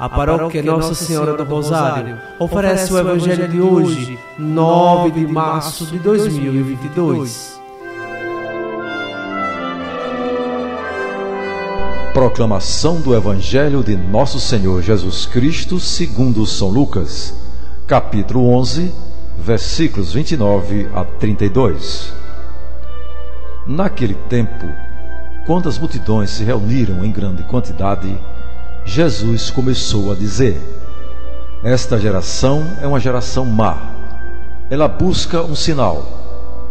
A paróquia Nossa Senhora do Rosário oferece o Evangelho de hoje, 9 de março de 2022. Proclamação do Evangelho de Nosso Senhor Jesus Cristo, segundo São Lucas, capítulo 11, versículos 29 a 32. Naquele tempo, quando as multidões se reuniram em grande quantidade, Jesus começou a dizer: Esta geração é uma geração má. Ela busca um sinal,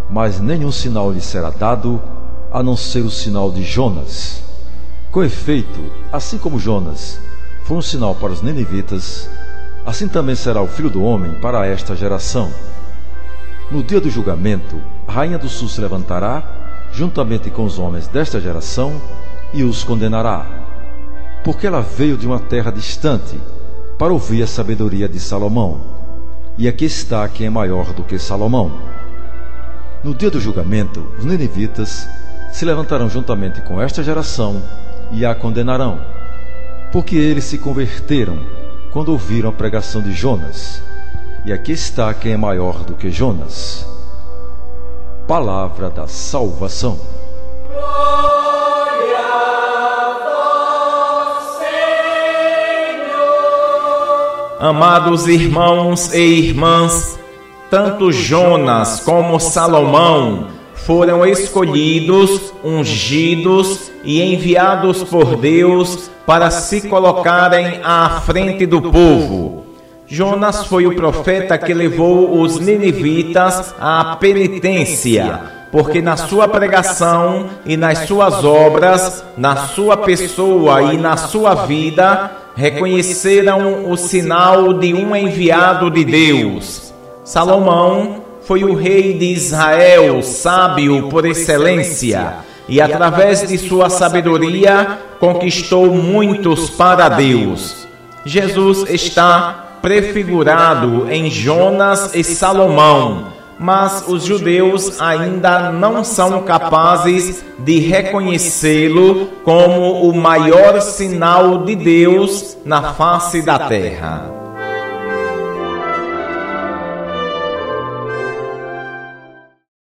mas nenhum sinal lhe será dado a não ser o sinal de Jonas. Com efeito, assim como Jonas foi um sinal para os ninivitas, assim também será o filho do homem para esta geração. No dia do julgamento, a rainha do sul se levantará, juntamente com os homens desta geração, e os condenará porque ela veio de uma terra distante para ouvir a sabedoria de Salomão. E aqui está quem é maior do que Salomão. No dia do julgamento, os ninivitas se levantarão juntamente com esta geração e a condenarão, porque eles se converteram quando ouviram a pregação de Jonas. E aqui está quem é maior do que Jonas. Palavra da salvação. Amados irmãos e irmãs, tanto Jonas como Salomão foram escolhidos, ungidos e enviados por Deus para se colocarem à frente do povo. Jonas foi o profeta que levou os ninivitas à penitência, porque na sua pregação e nas suas obras, na sua pessoa e na sua vida, reconheceram o sinal de um enviado de Deus. Salomão foi o rei de Israel, sábio por excelência, e através de sua sabedoria conquistou muitos para Deus. Jesus está prefigurado em Jonas e Salomão mas os judeus ainda não são capazes de reconhecê-lo como o maior sinal de Deus na face da terra.